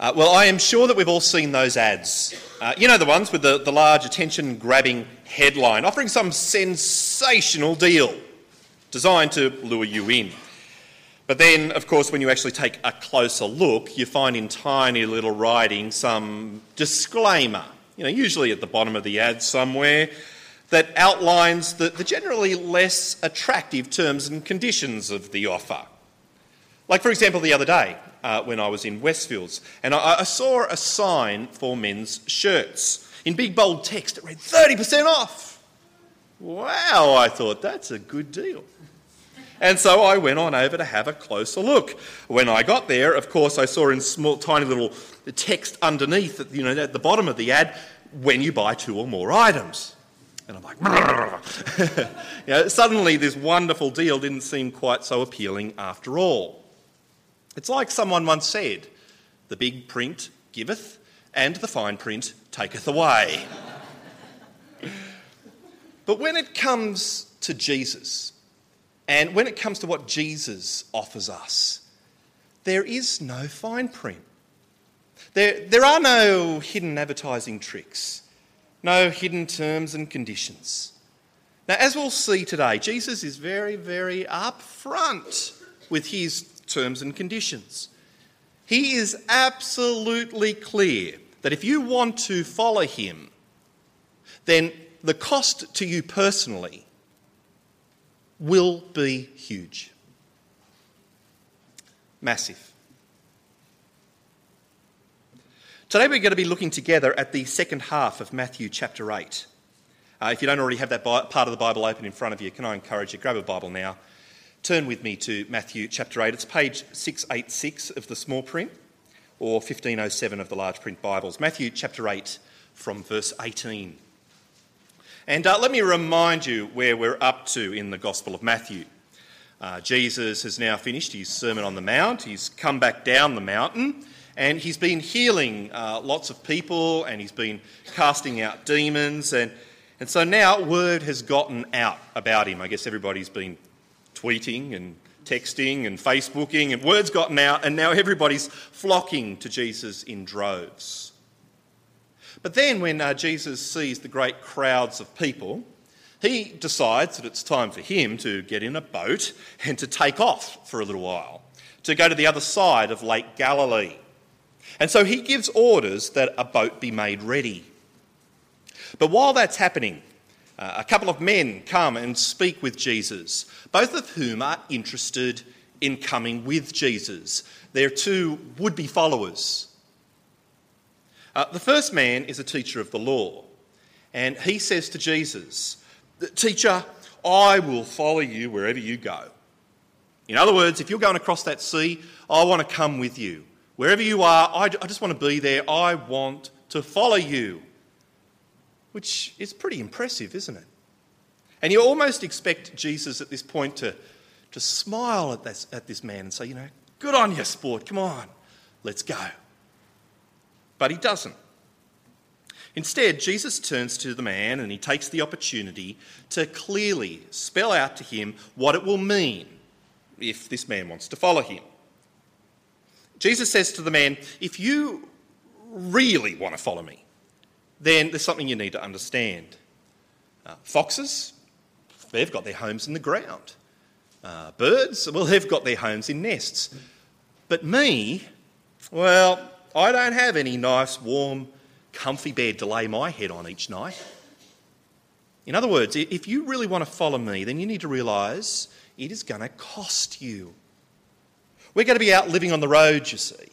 Uh, well, I am sure that we've all seen those ads. Uh, you know, the ones with the, the large attention grabbing headline offering some sensational deal designed to lure you in. But then, of course, when you actually take a closer look, you find in tiny little writing some disclaimer, you know, usually at the bottom of the ad somewhere, that outlines the, the generally less attractive terms and conditions of the offer. Like, for example, the other day uh, when I was in Westfields, and I, I saw a sign for men's shirts. In big bold text, it read 30% off. Wow, I thought that's a good deal. And so I went on over to have a closer look. When I got there, of course, I saw in small, tiny little text underneath, you know, at the bottom of the ad, when you buy two or more items. And I'm like, you know, suddenly this wonderful deal didn't seem quite so appealing after all. It's like someone once said the big print giveth, and the fine print taketh away. but when it comes to Jesus, and when it comes to what Jesus offers us, there is no fine print. There, there are no hidden advertising tricks, no hidden terms and conditions. Now, as we'll see today, Jesus is very, very upfront with his terms and conditions. He is absolutely clear that if you want to follow him, then the cost to you personally will be huge. Massive. Today we're going to be looking together at the second half of Matthew chapter 8. Uh, if you don't already have that part of the Bible open in front of you, can I encourage you, grab a Bible now Turn with me to Matthew chapter 8. It's page 686 of the small print or 1507 of the large print Bibles. Matthew chapter 8 from verse 18. And uh, let me remind you where we're up to in the Gospel of Matthew. Uh, Jesus has now finished his Sermon on the Mount. He's come back down the mountain and he's been healing uh, lots of people and he's been casting out demons. And, and so now word has gotten out about him. I guess everybody's been tweeting and texting and Facebooking, and word's gotten out, and now everybody's flocking to Jesus in droves. But then, when uh, Jesus sees the great crowds of people, he decides that it's time for him to get in a boat and to take off for a little while, to go to the other side of Lake Galilee. And so he gives orders that a boat be made ready. But while that's happening, uh, a couple of men come and speak with Jesus, both of whom are interested in coming with Jesus. They're two would be followers. Uh, the first man is a teacher of the law, and he says to Jesus, Teacher, I will follow you wherever you go. In other words, if you're going across that sea, I want to come with you. Wherever you are, I, I just want to be there. I want to follow you which is pretty impressive, isn't it? And you almost expect Jesus at this point to, to smile at this, at this man and say, you know, good on you, sport, come on, let's go. But he doesn't. Instead, Jesus turns to the man and he takes the opportunity to clearly spell out to him what it will mean if this man wants to follow him. Jesus says to the man, If you really want to follow me, then there's something you need to understand. Uh, foxes, they've got their homes in the ground. Uh, birds, well, they've got their homes in nests. But me, well, I don't have any nice, warm, comfy bed to lay my head on each night. In other words, if you really want to follow me, then you need to realise it is going to cost you. We're going to be out living on the road, you see.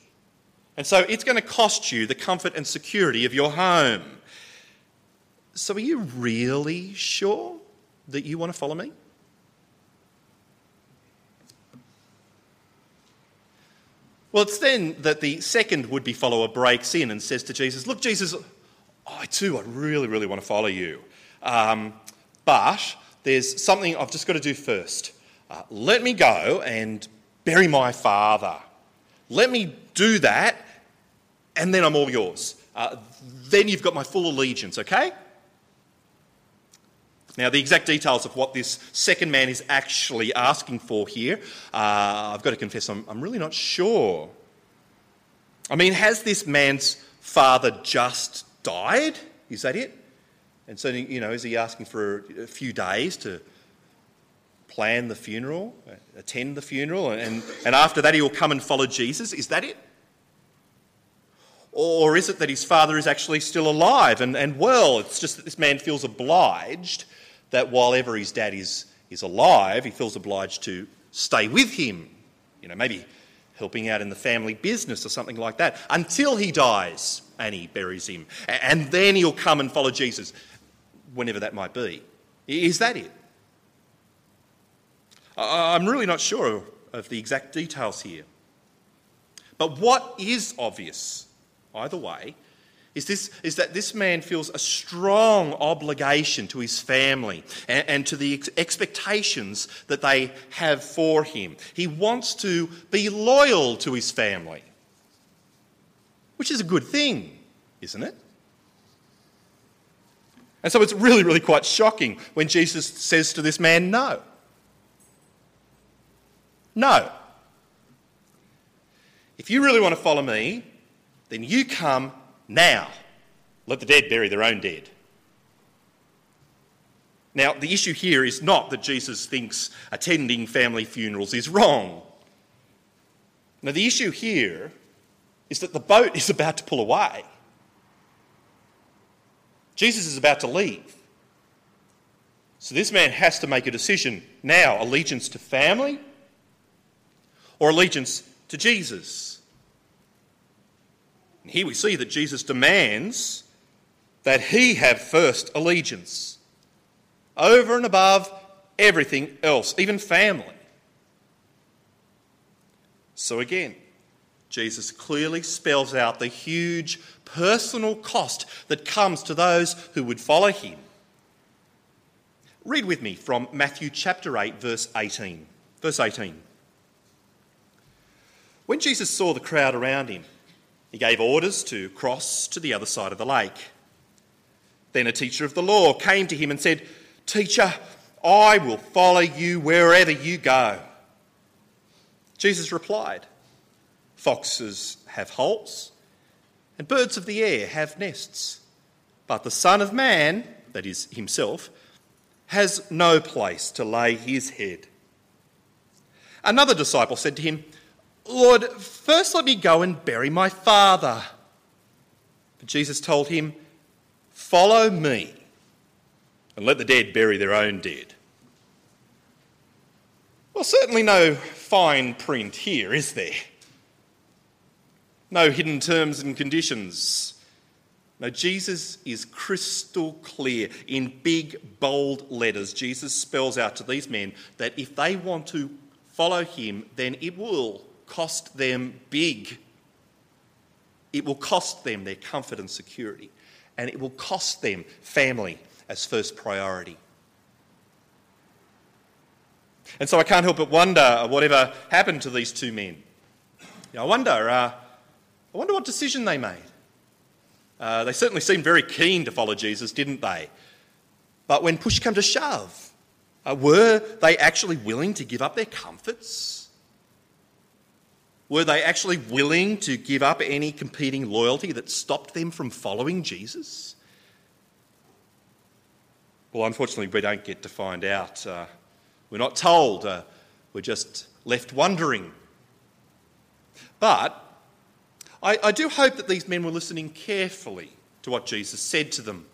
And so it's going to cost you the comfort and security of your home. So, are you really sure that you want to follow me? Well, it's then that the second would be follower breaks in and says to Jesus, Look, Jesus, I too, I really, really want to follow you. Um, but there's something I've just got to do first. Uh, let me go and bury my father. Let me do that, and then I'm all yours. Uh, then you've got my full allegiance, okay? Now, the exact details of what this second man is actually asking for here, uh, I've got to confess, I'm, I'm really not sure. I mean, has this man's father just died? Is that it? And so, you know, is he asking for a few days to plan the funeral, attend the funeral, and, and after that he will come and follow Jesus? Is that it? Or is it that his father is actually still alive and, and well? It's just that this man feels obliged that while ever his dad is, is alive, he feels obliged to stay with him. You know, maybe helping out in the family business or something like that until he dies and he buries him. And then he'll come and follow Jesus, whenever that might be. Is that it? I'm really not sure of the exact details here. But what is obvious either way, is, this, is that this man feels a strong obligation to his family and, and to the ex- expectations that they have for him. He wants to be loyal to his family, which is a good thing, isn't it? And so it's really, really quite shocking when Jesus says to this man, No. No. If you really want to follow me, then you come now. Let the dead bury their own dead. Now, the issue here is not that Jesus thinks attending family funerals is wrong. Now, the issue here is that the boat is about to pull away. Jesus is about to leave. So, this man has to make a decision now allegiance to family or allegiance to Jesus. And here we see that Jesus demands that he have first allegiance over and above everything else, even family. So again, Jesus clearly spells out the huge personal cost that comes to those who would follow him. Read with me from Matthew chapter 8, verse 18. Verse 18. When Jesus saw the crowd around him, he gave orders to cross to the other side of the lake. Then a teacher of the law came to him and said, Teacher, I will follow you wherever you go. Jesus replied, Foxes have holes, and birds of the air have nests, but the Son of Man, that is himself, has no place to lay his head. Another disciple said to him, Lord, first let me go and bury my father. But Jesus told him, Follow me and let the dead bury their own dead. Well, certainly no fine print here, is there? No hidden terms and conditions. No, Jesus is crystal clear in big, bold letters. Jesus spells out to these men that if they want to follow him, then it will cost them big. It will cost them their comfort and security, and it will cost them family as first priority. And so I can't help but wonder whatever happened to these two men. You know, I wonder, uh, I wonder what decision they made. Uh, they certainly seemed very keen to follow Jesus, didn't they? But when push came to shove, uh, were they actually willing to give up their comforts? Were they actually willing to give up any competing loyalty that stopped them from following Jesus? Well, unfortunately, we don't get to find out. Uh, we're not told. Uh, we're just left wondering. But I, I, do hope that these men were listening carefully to what Jesus said to them.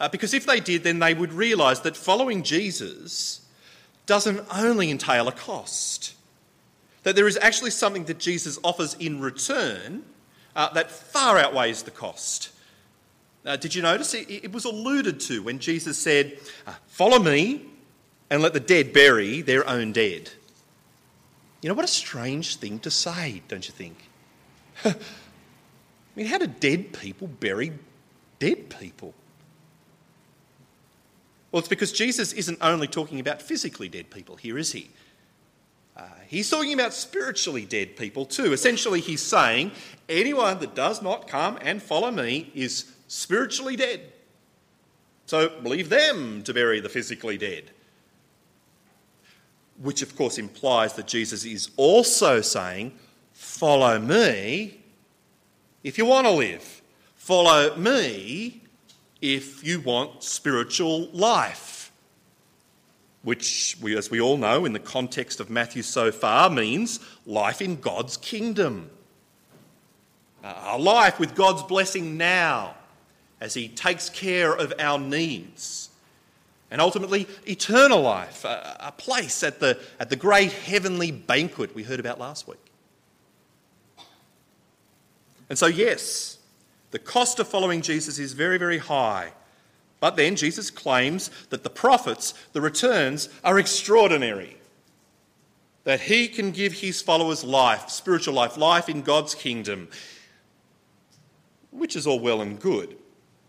Uh, because if they did, then they would realise that following Jesus doesn't only entail a cost that there is actually something that Jesus offers in return uh, that far outweighs the cost. Uh, did you notice? It, it, was alluded to when Jesus said, uh, Follow me and let the dead bury their own dead. You know, what a strange thing to say, don't you think? I mean, how do dead people bury dead people? Well, it's because Jesus isn't only talking about physically dead people here, is he? Uh, he's talking about spiritually dead people too. Essentially, he's saying anyone that does not come and follow me is spiritually dead. So leave them to bury the physically dead. Which, of course, implies that Jesus is also saying, Follow me if you want to live. Follow me if you want spiritual life. Which, we, as we all know, in the context of Matthew so far, means life in God's kingdom. Uh, a life with God's blessing now as He takes care of our needs. And ultimately, eternal life, a, a place at the, at the great heavenly banquet we heard about last week. And so, yes, the cost of following Jesus is very, very high. But then Jesus claims that the profits, the returns, are extraordinary. That he can give his followers life, spiritual life, life in God's kingdom, which is all well and good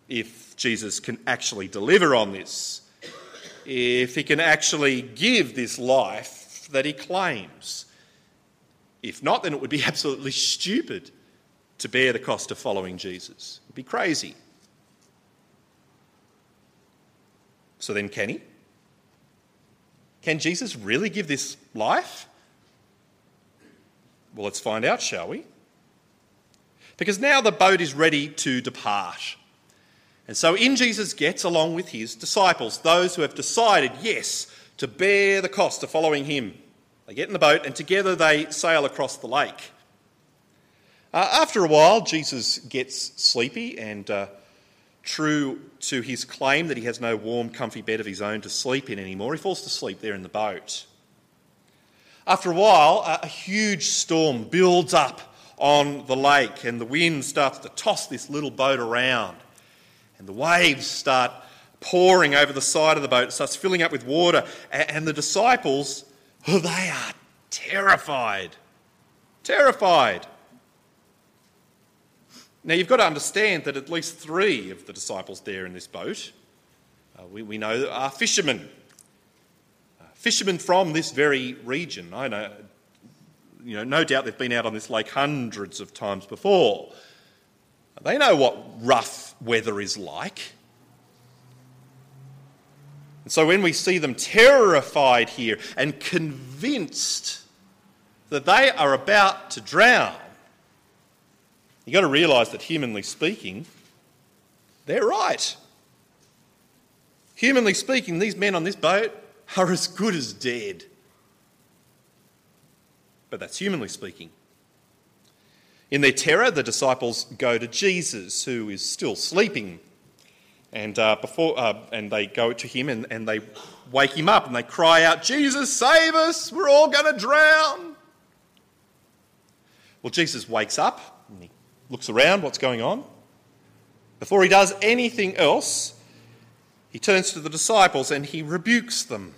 if Jesus can actually deliver on this, if he can actually give this life that he claims. If not, then it would be absolutely stupid to bear the cost of following Jesus. It'd be crazy. So then, can he? Can Jesus really give this life? Well, let's find out, shall we? Because now the boat is ready to depart. And so in Jesus gets along with his disciples, those who have decided, yes, to bear the cost of following him. They get in the boat and together they sail across the lake. Uh, after a while, Jesus gets sleepy and, uh, true to his claim that he has no warm, comfy bed of his own to sleep in anymore, he falls to sleep there in the boat. After a while, a huge storm builds up on the lake and the wind starts to toss this little boat around. And the waves start pouring over the side of the boat, starts filling up with water. And the disciples, oh, they are terrified. Terrified. Now, you've got to understand that at least three of the disciples there in this boat, uh, we, we know, are fishermen. Uh, fishermen from this very region. I know, you know, no doubt they've been out on this lake hundreds of times before. They know what rough weather is like. And so when we see them terrified here and convinced that they are about to drown, You've got to realise that, humanly speaking, they're right. Humanly speaking, these men on this boat are as good as dead. But that's humanly speaking. In their terror, the disciples go to Jesus, who is still sleeping. And, uh, before, uh, and they go to him and, and they wake him up and they cry out, Jesus, save us! We're all going to drown! Well, Jesus wakes up looks around, what's going on? Before he does anything else, he turns to the disciples and he rebukes them.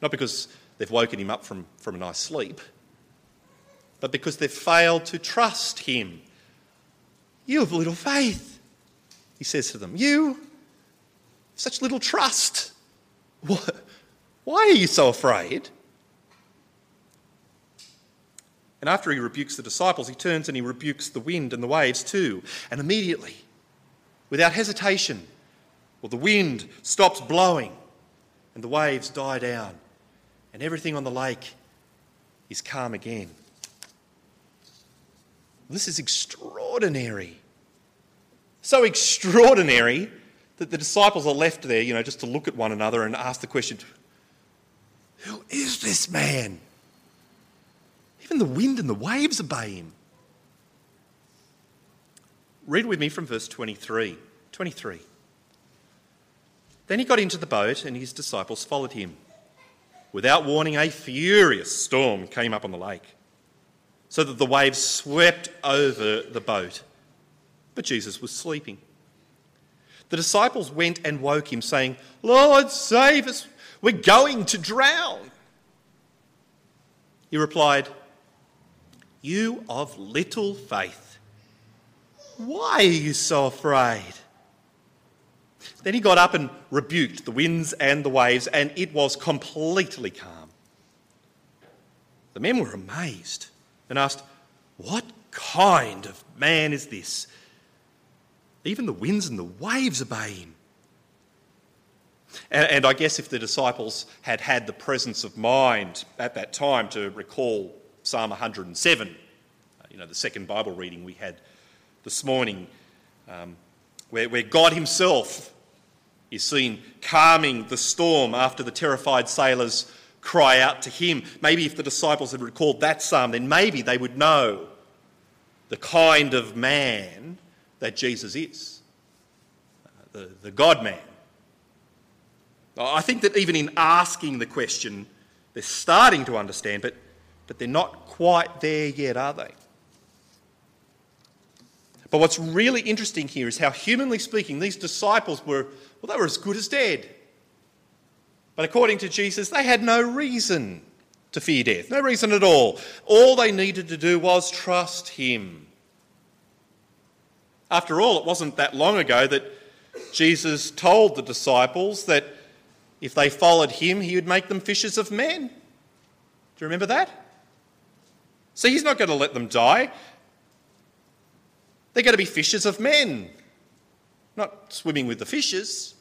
Not because they've woken him up from, from a nice sleep, but because they've failed to trust him. You have little faith, he says to them. You, such little trust. What? Why are you so afraid? And after he rebukes the disciples, he turns and he rebukes the wind and the waves too. And immediately, without hesitation, well, the wind stops blowing and the waves die down, and everything on the lake is calm again. This is extraordinary. So extraordinary that the disciples are left there, you know, just to look at one another and ask the question Who is this man? Even the wind and the waves obey him. Read with me from verse 23. 23. Then he got into the boat and his disciples followed him. Without warning, a furious storm came up on the lake, so that the waves swept over the boat. But Jesus was sleeping. The disciples went and woke him, saying, Lord, save us, we're going to drown. He replied, you of little faith, why are you so afraid? Then he got up and rebuked the winds and the waves, and it was completely calm. The men were amazed and asked, What kind of man is this? Even the winds and the waves obey him. And, I guess if the disciples had had the presence of mind at that time to recall Psalm 107. You know, the second Bible reading we had this morning, um, where, where God Himself is seen calming the storm after the terrified sailors cry out to Him. Maybe if the disciples had recalled that psalm, then maybe they would know the kind of man that Jesus is uh, the, the God man. I think that even in asking the question, they're starting to understand, but, but they're not quite there yet, are they? But what's really interesting here is how, humanly speaking, these disciples were, well, they were as good as dead. But according to Jesus, they had no reason to fear death, no reason at all. All they needed to do was trust Him. After all, it wasn't that long ago that Jesus told the disciples that if they followed Him, He would make them fishers of men. Do you remember that? So He's not going to let them die. They're going to be fishers of men, not swimming with the fishes.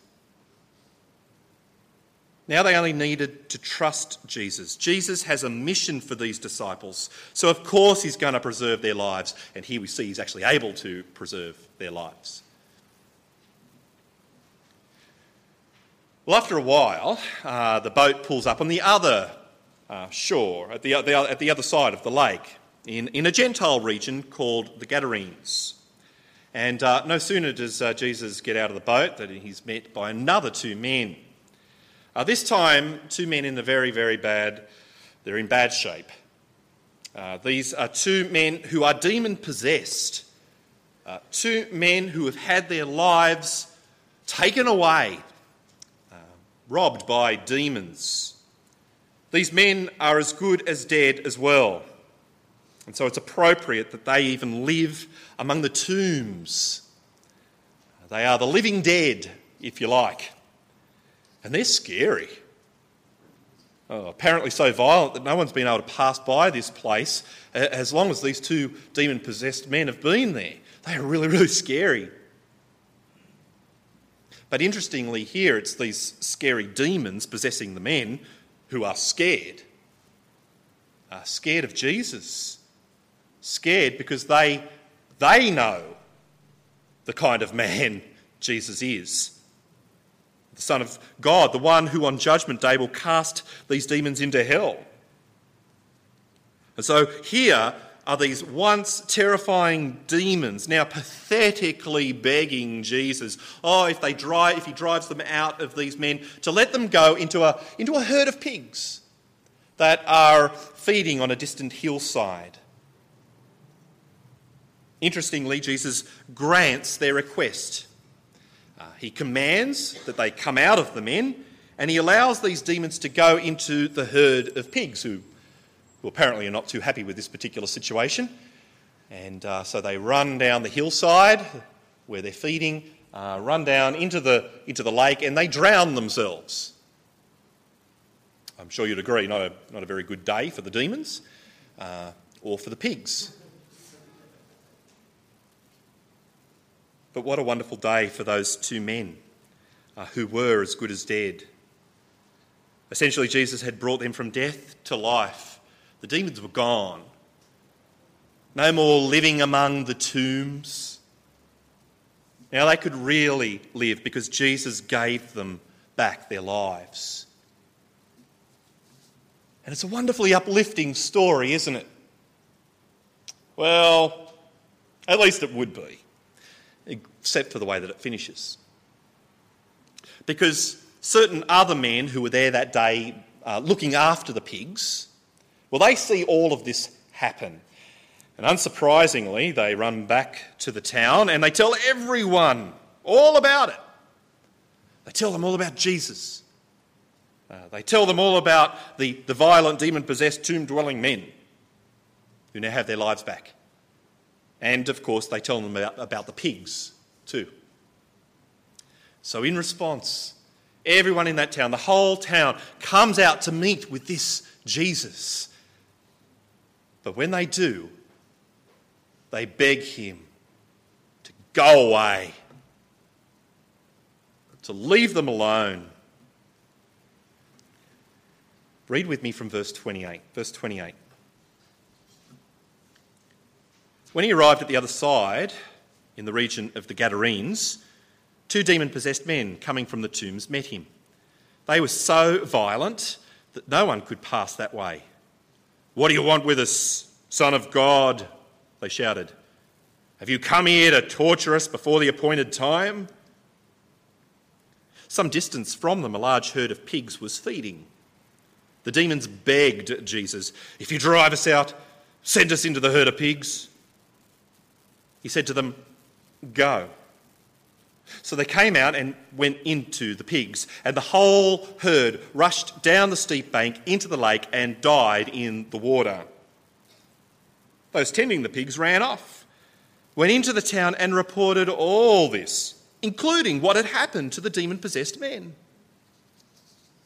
Now they only needed to trust Jesus. Jesus has a mission for these disciples. So, of course, he's going to preserve their lives. And here we see he's actually able to preserve their lives. Well, after a while, uh, the boat pulls up on the other uh, shore, at the, the, at the other side of the lake, in, in a Gentile region called the Gadarenes. And uh, no sooner does uh, Jesus get out of the boat than he's met by another two men. Uh, this time, two men in the very, very bad, they're in bad shape. Uh, these are two men who are demon possessed, uh, two men who have had their lives taken away, uh, robbed by demons. These men are as good as dead as well. And so it's appropriate that they even live among the tombs. They are the living dead, if you like. And they're scary. Oh, apparently so violent that no one's been able to pass by this place as long as these two demon possessed men have been there. They are really, really scary. But interestingly, here it's these scary demons possessing the men who are scared. Are scared of Jesus. Scared because they, they know the kind of man Jesus is the Son of God, the one who on Judgment Day will cast these demons into hell. And so here are these once terrifying demons now pathetically begging Jesus, oh, if, they drive, if he drives them out of these men, to let them go into a, into a herd of pigs that are feeding on a distant hillside. Interestingly, Jesus grants their request. Uh, he commands that they come out of the men, and he allows these demons to go into the herd of pigs, who, who apparently are not too happy with this particular situation. And uh, so they run down the hillside where they're feeding, uh, run down into the, into the lake, and they drown themselves. I'm sure you'd agree, not a, not a very good day for the demons uh, or for the pigs. But what a wonderful day for those two men uh, who were as good as dead. Essentially, Jesus had brought them from death to life. The demons were gone. No more living among the tombs. Now they could really live because Jesus gave them back their lives. And it's a wonderfully uplifting story, isn't it? Well, at least it would be except for the way that it finishes. Because certain other men who were there that day uh, looking after the pigs, well, they see all of this happen. And unsurprisingly, they run back to the town and they tell everyone all about it. They tell them all about Jesus. Uh, they tell them all about the, the violent, demon possessed, tomb dwelling men who now have their lives back. And of course, they tell them about, about the pigs too. So, in response, everyone in that town, the whole town, comes out to meet with this Jesus. But when they do, they beg him to go away, to leave them alone. Read with me from verse 28. Verse 28. When he arrived at the other side, in the region of the Gadarenes, two demon possessed men coming from the tombs met him. They were so violent that no one could pass that way. What do you want with us, Son of God? They shouted. Have you come here to torture us before the appointed time? Some distance from them, a large herd of pigs was feeding. The demons begged Jesus, If you drive us out, send us into the herd of pigs. He said to them, Go. So they came out and went into the pigs, and the whole herd rushed down the steep bank into the lake and died in the water. Those tending the pigs ran off, went into the town, and reported all this, including what had happened to the demon possessed men.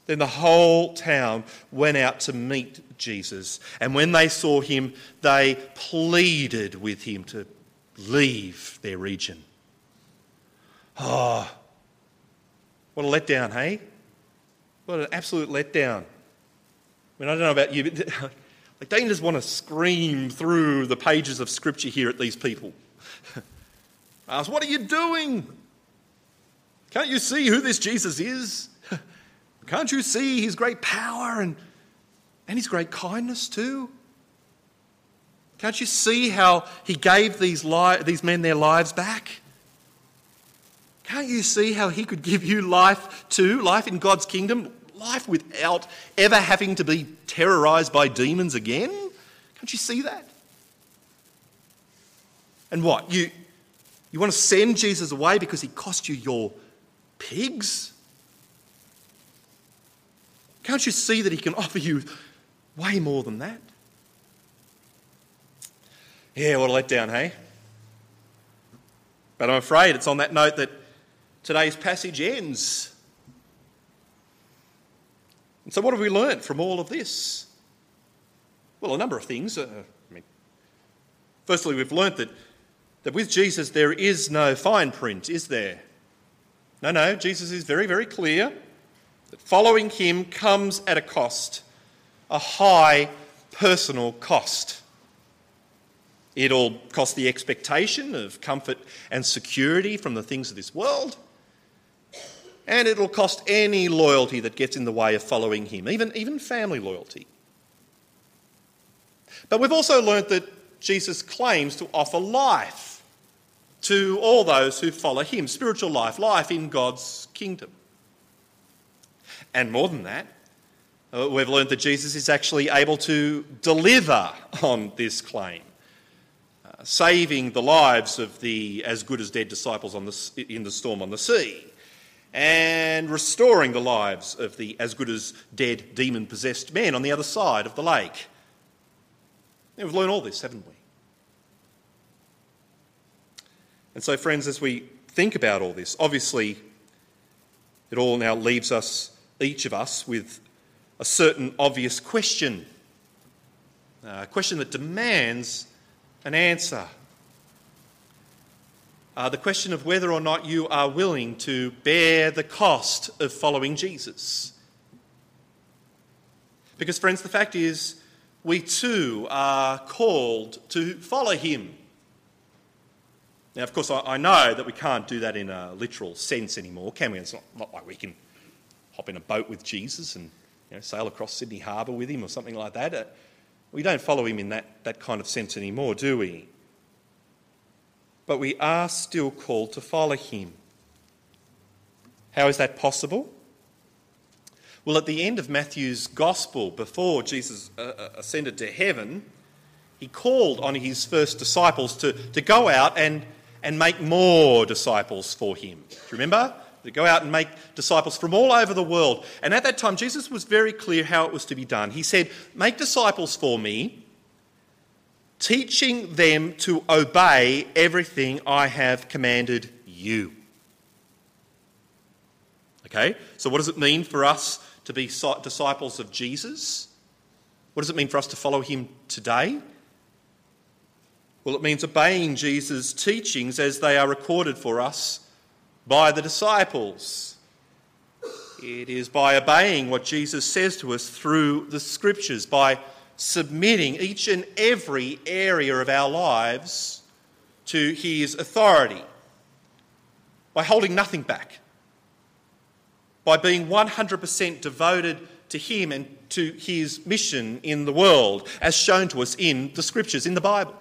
Then the whole town went out to meet Jesus, and when they saw him, they pleaded with him to leave their region. Oh, what a letdown, hey? What an absolute letdown. I mean, I don't know about you, but like, don't you just want to scream through the pages of Scripture here at these people? Ask, what are you doing? Can't you see who this Jesus is? Can't you see his great power and, and his great kindness too? Can't you see how he gave these, li- these men their lives back? Can't you see how he could give you life too, life in God's kingdom, life without ever having to be terrorized by demons again? Can't you see that? And what? You, you want to send Jesus away because he cost you your pigs? Can't you see that he can offer you way more than that? Yeah, what a letdown, hey? But I'm afraid it's on that note that today's passage ends. And so, what have we learnt from all of this? Well, a number of things. Uh, I mean, firstly, we've learnt that, that with Jesus there is no fine print, is there? No, no, Jesus is very, very clear that following him comes at a cost, a high personal cost. It'll cost the expectation of comfort and security from the things of this world. And it'll cost any loyalty that gets in the way of following him, even, even family loyalty. But we've also learnt that Jesus claims to offer life to all those who follow him spiritual life, life in God's kingdom. And more than that, uh, we've learned that Jesus is actually able to deliver on this claim saving the lives of the as good as dead disciples the, in the storm on the sea, and restoring the lives of the as good as dead demon possessed men on the other side of the lake. we've learned all this, haven't we? And so, friends, as we think about all this, obviously it all now leaves us, each of us, with a certain obvious question. A question that demands an answer. Uh, the question of whether or not you are willing to bear the cost of following Jesus. Because, friends, the fact is, we too are called to follow him. Now, of course, I, know that we can't do that in a literal sense anymore, can we? It's not, not like we can hop in a boat with Jesus and you know, sail across Sydney Harbour with him or something like that. Uh, we don't follow him in that, that kind of sense anymore, do we? But we are still called to follow him. How is that possible? Well, at the end of Matthew's gospel, before Jesus uh, uh, ascended to heaven, he called on his first disciples to, to go out and, and make more disciples for him. Do you remember? to go out and make disciples from all over the world. And at that time, Jesus was very clear how it was to be done. He said, Make disciples for me, teaching them to obey everything I have commanded you. Okay, so what does it mean for us to be disciples of Jesus? What does it mean for us to follow him today? Well, it means obeying Jesus' teachings as they are recorded for us by the disciples. It is by obeying what Jesus says to us through the scriptures, by submitting each and every area of our lives to His authority, by holding nothing back, by being 100% devoted to Him and to His mission in the world, as shown to us in the Scriptures, in the Bible.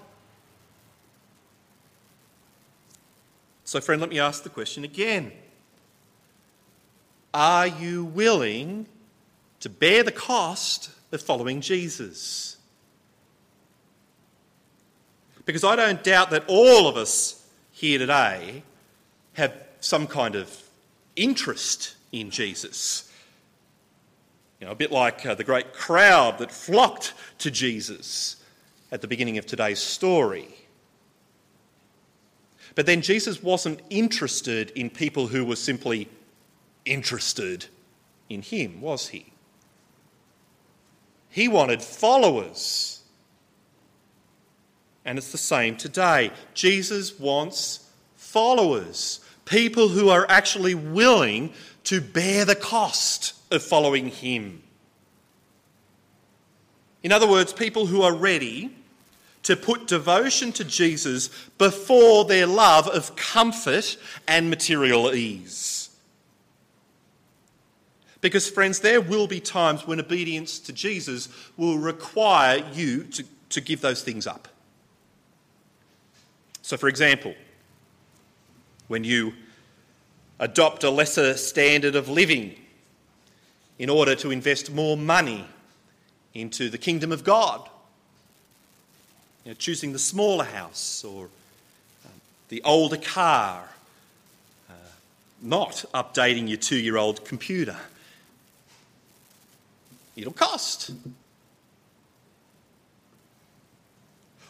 So, friend, let me ask the question again Are you willing to bear the cost following Jesus? Because I don't doubt that all of us here today have some kind of interest in Jesus. You know, a bit like uh, the great crowd that flocked to Jesus at the beginning of today's story. But then Jesus wasn't interested in people who were simply interested in him, was he? He wanted followers. And it's the same today. Jesus wants followers, people who are actually willing to bear the cost of following him. In other words, people who are ready to put devotion to Jesus before their love of comfort and material ease. Because, friends, there will be times when obedience to Jesus will require you to, to give those things up. So, for example, when you adopt a lesser standard of living in order to invest more money into the kingdom of God, you know, choosing the smaller house or um, the older car, uh, not updating your two year old computer. It'll cost.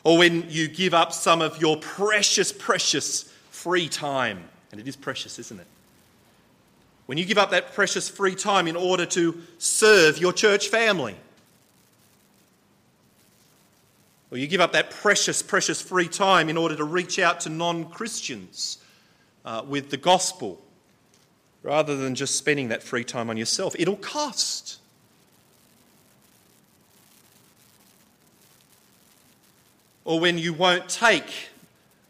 Or when you give up some of your precious, precious free time, and it is precious, isn't it? When you give up that precious free time in order to serve your church family, or you give up that precious, precious free time in order to reach out to non Christians uh, with the gospel rather than just spending that free time on yourself. It'll cost. Or when you won't take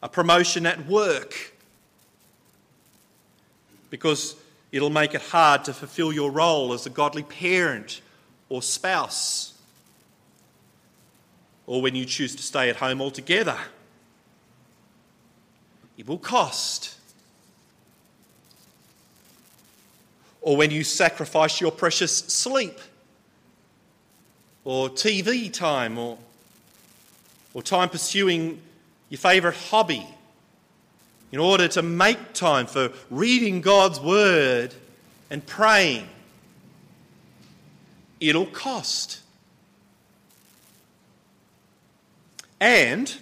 a promotion at work because it'll make it hard to fulfill your role as a godly parent or spouse or when you choose to stay at home altogether. It will cost. Or when you sacrifice your precious sleep, or TV time, or, or time pursuing your favourite hobby, in order to make time for reading God's Word and praying. It'll cost. And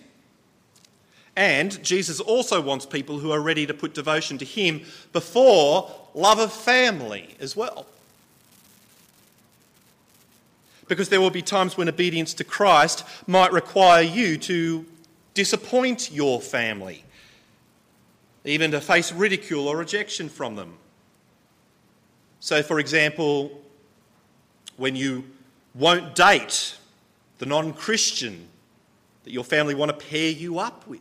and Jesus also wants people who are ready to put devotion to him before love of family as well. Because there will be times when obedience to Christ might require you to disappoint your family, even to face ridicule or rejection from them. So, for example, when you won't date the non Christian that your family want to pair you up with.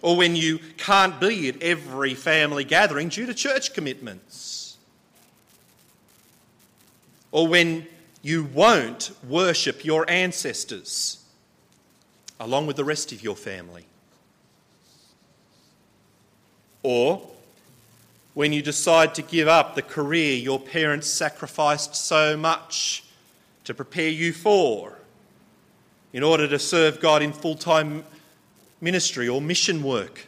Or when you can't be at every family gathering due to church commitments. Or when you won't worship your ancestors along with the rest of your family. Or when you decide to give up the career your parents sacrificed so much to prepare you for in order to serve God in full time ministry or mission work.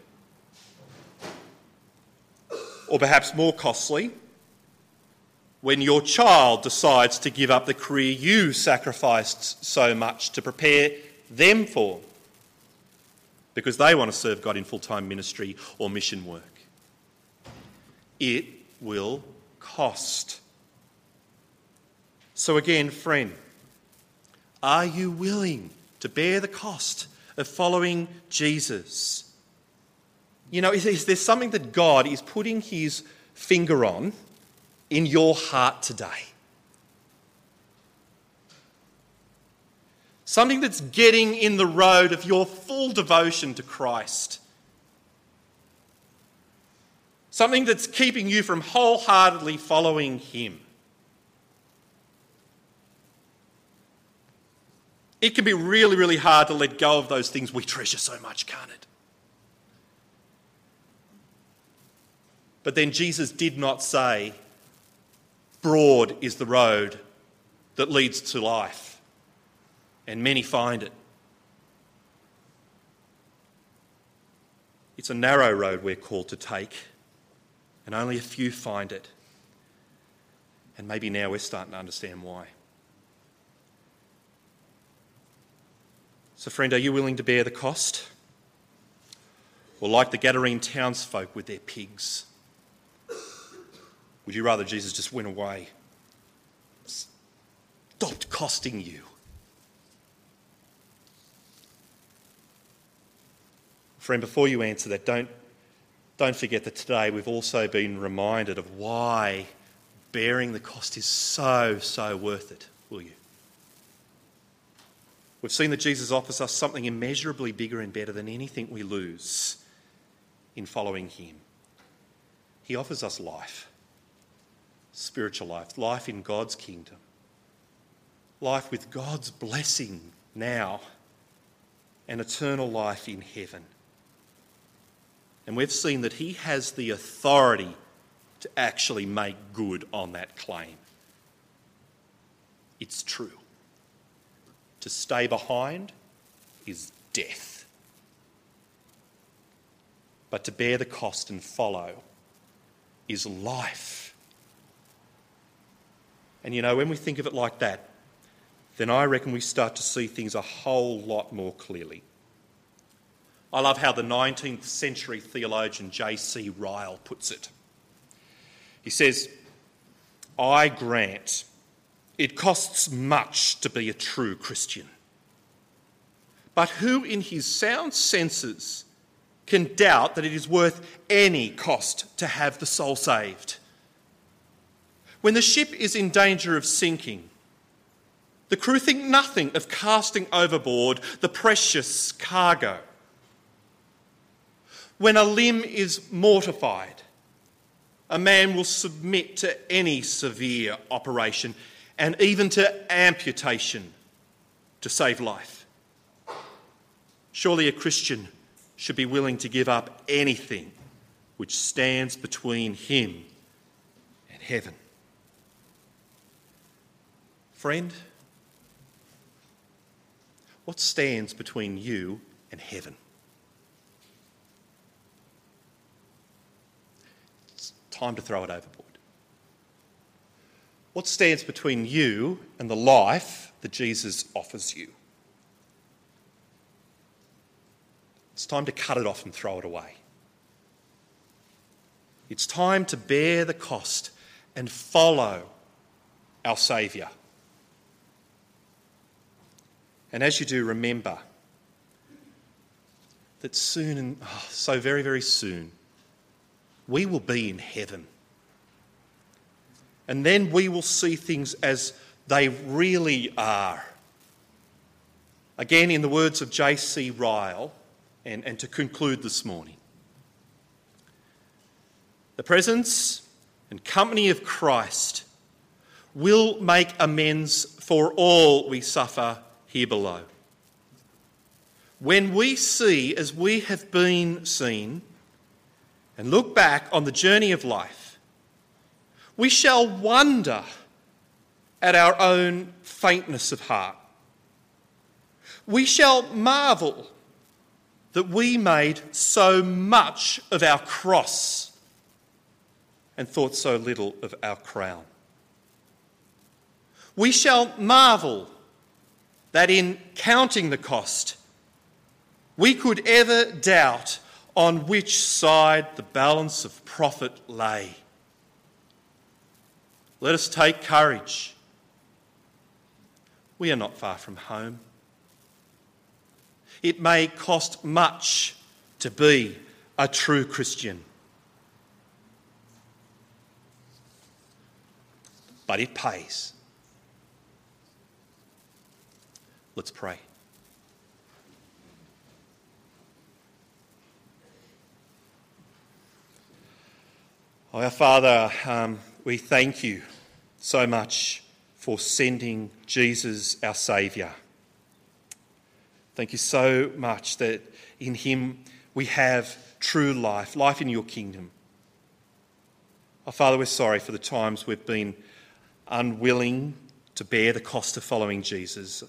Or perhaps more costly, when your child decides to give up the career you sacrificed so much to prepare them for because they want to serve God in full time ministry or mission work. It will cost. So, again, friend, are you willing to bear the cost of following Jesus? You know, is, is there something that God is putting his finger on in your heart today? something that's getting in the road of your full devotion to Christ, something that's keeping you from wholeheartedly following Him. It can be really, really hard to let go of those things we treasure so much, can't it? But then Jesus did not say, Broad is the road that leads to life, and many find it. It's a narrow road we're called to take, and only a few find it. And maybe now we're starting to understand why. So, friend, are you willing to bear the cost? Or, like the Gadarene townsfolk with their pigs, would you rather Jesus just went away? Stopped costing you. Friend, before you answer that, don't, don't forget that today we've also been reminded of why bearing the cost is so, so worth it, will you? We've seen that Jesus offers us something immeasurably bigger and better than anything we lose in following him. He offers us life spiritual life, life in God's kingdom, life with God's blessing now, and eternal life in heaven. And we've seen that He has the authority to actually make good on that claim. It's true. To stay behind is death. But to bear the cost and follow is life. And you know, when we think of it like that, then I reckon we start to see things a whole lot more clearly. I love how the 19th century theologian J.C. Ryle puts it. He says, I grant it costs much to be a true Christian. But who in his sound senses can doubt that it is worth any cost to have the soul saved? When the ship is in danger of sinking, the crew think nothing of casting overboard the precious cargo. When a limb is mortified, a man will submit to any severe operation and even to amputation to save life. Surely a Christian should be willing to give up anything which stands between him and heaven. Friend, what stands between you and heaven? It's time to throw it overboard. What stands between you and the life that Jesus offers you? It's time to cut it off and throw it away. It's time to bear the cost and follow our Saviour. And as you do, remember that soon, and oh, so very, very soon, we will be in heaven. And then we will see things as they really are. Again, in the words of J.C. Ryle, and, and to conclude this morning, the presence and company of Christ will make amends for all we suffer here below. When we see, as we have been seen, and look back on the journey of life, we shall wonder at our own faintness of heart. We shall marvel that we made so much of our cross and thought so little of our crown. We shall marvel that in counting the cost, we could ever doubt on which side the balance of profit lay. Let us take courage. We are not far from home. It may cost much to be a true Christian, but it pays. Let's pray. Oh, our Father, um, we thank you so much for sending Jesus, our Saviour. Thank you so much that in Him we have true life, life in your kingdom. Our Father, we're sorry for the times we've been unwilling to bear the cost of following Jesus.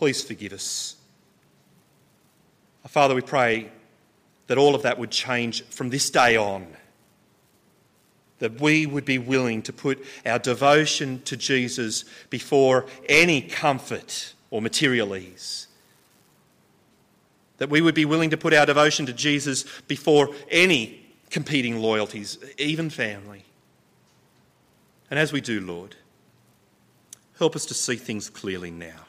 Please forgive us. Father, we pray that all of that would change from this day on that we would be willing to put our devotion to Jesus before any comfort or material ease. That we would be willing to put our devotion to Jesus before any competing loyalties, even family. And as we do, Lord, help us to see things clearly now.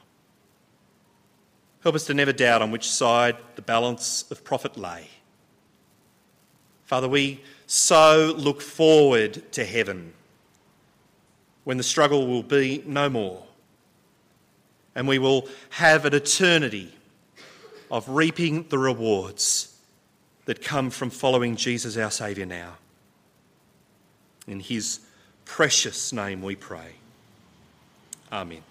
Help us to never doubt on which side the balance of profit lay. Father, we so look forward to heaven when the struggle will be no more and we will have an eternity of reaping the rewards that come from following Jesus our Saviour now. In His precious name we pray. Amen.